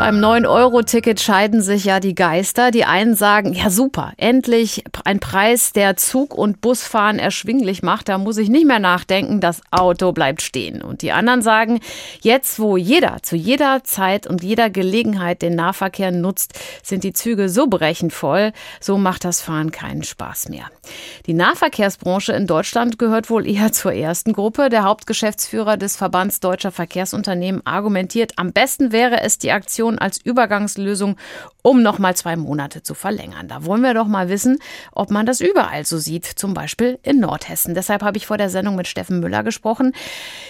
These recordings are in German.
Beim 9-Euro-Ticket scheiden sich ja die Geister. Die einen sagen, ja super, endlich ein Preis, der Zug- und Busfahren erschwinglich macht. Da muss ich nicht mehr nachdenken, das Auto bleibt stehen. Und die anderen sagen, jetzt wo jeder zu jeder Zeit und jeder Gelegenheit den Nahverkehr nutzt, sind die Züge so brechend voll, so macht das Fahren keinen Spaß mehr. Die Nahverkehrsbranche in Deutschland gehört wohl eher zur ersten Gruppe. Der Hauptgeschäftsführer des Verbands Deutscher Verkehrsunternehmen argumentiert, am besten wäre es die Aktion Option als Übergangslösung, um noch mal zwei Monate zu verlängern. Da wollen wir doch mal wissen, ob man das überall so sieht, zum Beispiel in Nordhessen. Deshalb habe ich vor der Sendung mit Steffen Müller gesprochen.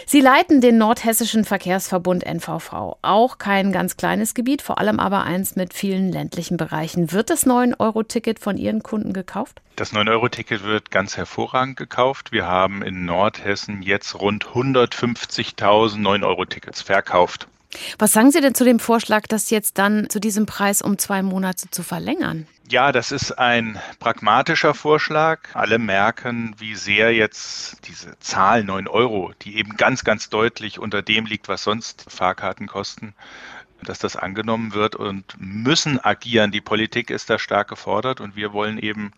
Sie leiten den Nordhessischen Verkehrsverbund NVV. Auch kein ganz kleines Gebiet, vor allem aber eins mit vielen ländlichen Bereichen. Wird das 9-Euro-Ticket von Ihren Kunden gekauft? Das 9-Euro-Ticket wird ganz hervorragend gekauft. Wir haben in Nordhessen jetzt rund 150.000 9-Euro-Tickets verkauft. Was sagen Sie denn zu dem Vorschlag, das jetzt dann zu diesem Preis um zwei Monate zu verlängern? Ja, das ist ein pragmatischer Vorschlag. Alle merken, wie sehr jetzt diese Zahl 9 Euro, die eben ganz, ganz deutlich unter dem liegt, was sonst Fahrkarten kosten, dass das angenommen wird und müssen agieren. Die Politik ist da stark gefordert und wir wollen eben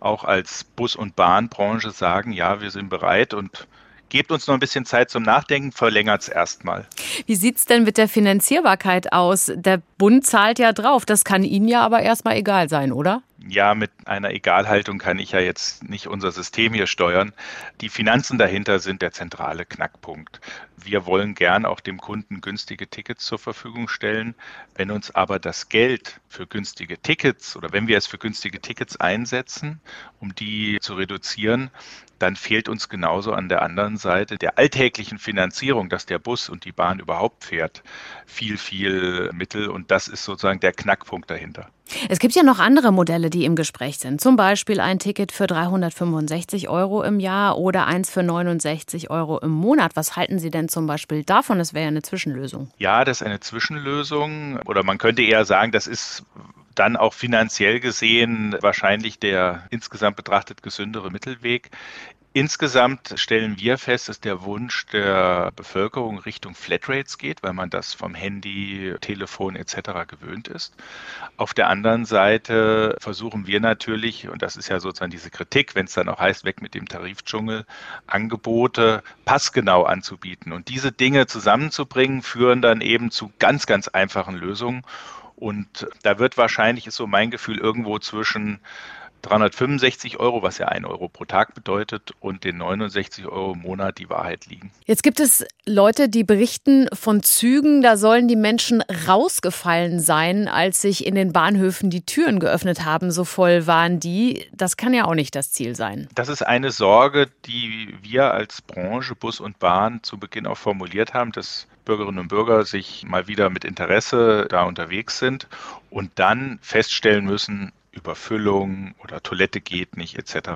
auch als Bus- und Bahnbranche sagen, ja, wir sind bereit und gebt uns noch ein bisschen Zeit zum Nachdenken, verlängert es erstmal. Wie sieht es denn mit der Finanzierbarkeit aus? Der Bund zahlt ja drauf. Das kann Ihnen ja aber erstmal egal sein, oder? Ja, mit einer Egalhaltung kann ich ja jetzt nicht unser System hier steuern. Die Finanzen dahinter sind der zentrale Knackpunkt. Wir wollen gern auch dem Kunden günstige Tickets zur Verfügung stellen. Wenn uns aber das Geld für günstige Tickets oder wenn wir es für günstige Tickets einsetzen, um die zu reduzieren, dann fehlt uns genauso an der anderen Seite der alltäglichen Finanzierung, dass der Bus und die Bahn überhaupt fährt, viel, viel Mittel. Und das ist sozusagen der Knackpunkt dahinter. Es gibt ja noch andere Modelle, die im Gespräch sind. Zum Beispiel ein Ticket für 365 Euro im Jahr oder eins für 69 Euro im Monat. Was halten Sie denn zum Beispiel davon? Das wäre ja eine Zwischenlösung. Ja, das ist eine Zwischenlösung. Oder man könnte eher sagen, das ist dann auch finanziell gesehen wahrscheinlich der insgesamt betrachtet gesündere Mittelweg. Insgesamt stellen wir fest, dass der Wunsch der Bevölkerung Richtung Flatrates geht, weil man das vom Handy, Telefon etc. gewöhnt ist. Auf der anderen Seite versuchen wir natürlich, und das ist ja sozusagen diese Kritik, wenn es dann auch heißt, weg mit dem Tarifdschungel, Angebote passgenau anzubieten. Und diese Dinge zusammenzubringen, führen dann eben zu ganz, ganz einfachen Lösungen. Und da wird wahrscheinlich, ist so mein Gefühl, irgendwo zwischen 365 Euro, was ja 1 Euro pro Tag bedeutet, und den 69 Euro im Monat die Wahrheit liegen. Jetzt gibt es Leute, die berichten von Zügen, da sollen die Menschen rausgefallen sein, als sich in den Bahnhöfen die Türen geöffnet haben. So voll waren die. Das kann ja auch nicht das Ziel sein. Das ist eine Sorge, die wir als Branche Bus und Bahn zu Beginn auch formuliert haben, dass Bürgerinnen und Bürger sich mal wieder mit Interesse da unterwegs sind und dann feststellen müssen, Überfüllung oder Toilette geht nicht etc.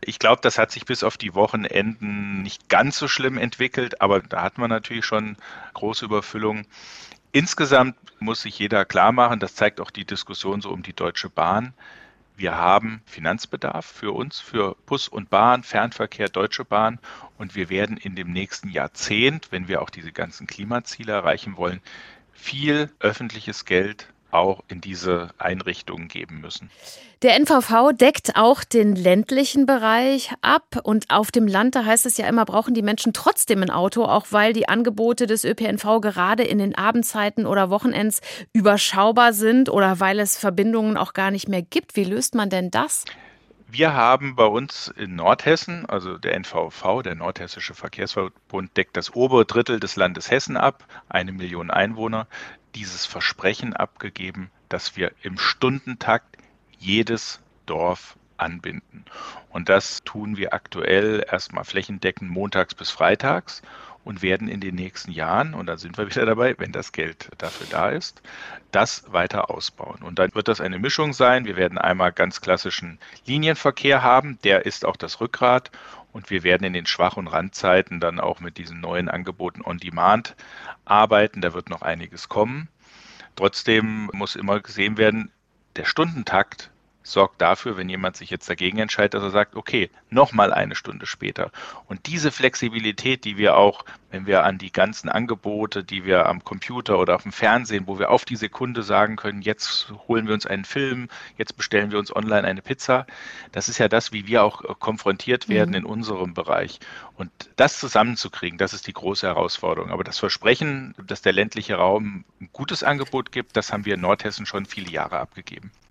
Ich glaube, das hat sich bis auf die Wochenenden nicht ganz so schlimm entwickelt, aber da hat man natürlich schon große Überfüllung. Insgesamt muss sich jeder klar machen, das zeigt auch die Diskussion so um die Deutsche Bahn. Wir haben Finanzbedarf für uns, für Bus und Bahn, Fernverkehr, Deutsche Bahn. Und wir werden in dem nächsten Jahrzehnt, wenn wir auch diese ganzen Klimaziele erreichen wollen, viel öffentliches Geld auch in diese Einrichtungen geben müssen. Der NVV deckt auch den ländlichen Bereich ab und auf dem Land, da heißt es ja immer, brauchen die Menschen trotzdem ein Auto, auch weil die Angebote des ÖPNV gerade in den Abendzeiten oder Wochenends überschaubar sind oder weil es Verbindungen auch gar nicht mehr gibt. Wie löst man denn das? Wir haben bei uns in Nordhessen, also der NVV, der Nordhessische Verkehrsverbund, deckt das obere Drittel des Landes Hessen ab, eine Million Einwohner dieses Versprechen abgegeben, dass wir im Stundentakt jedes Dorf anbinden. Und das tun wir aktuell erstmal flächendeckend montags bis freitags und werden in den nächsten Jahren, und da sind wir wieder dabei, wenn das Geld dafür da ist, das weiter ausbauen. Und dann wird das eine Mischung sein. Wir werden einmal ganz klassischen Linienverkehr haben, der ist auch das Rückgrat. Und wir werden in den Schwach- und Randzeiten dann auch mit diesen neuen Angeboten on Demand arbeiten. Da wird noch einiges kommen. Trotzdem muss immer gesehen werden, der Stundentakt sorgt dafür, wenn jemand sich jetzt dagegen entscheidet, dass er sagt, okay, nochmal eine Stunde später. Und diese Flexibilität, die wir auch, wenn wir an die ganzen Angebote, die wir am Computer oder auf dem Fernsehen, wo wir auf die Sekunde sagen können, jetzt holen wir uns einen Film, jetzt bestellen wir uns online eine Pizza, das ist ja das, wie wir auch konfrontiert werden mhm. in unserem Bereich. Und das zusammenzukriegen, das ist die große Herausforderung. Aber das Versprechen, dass der ländliche Raum ein gutes Angebot gibt, das haben wir in Nordhessen schon viele Jahre abgegeben.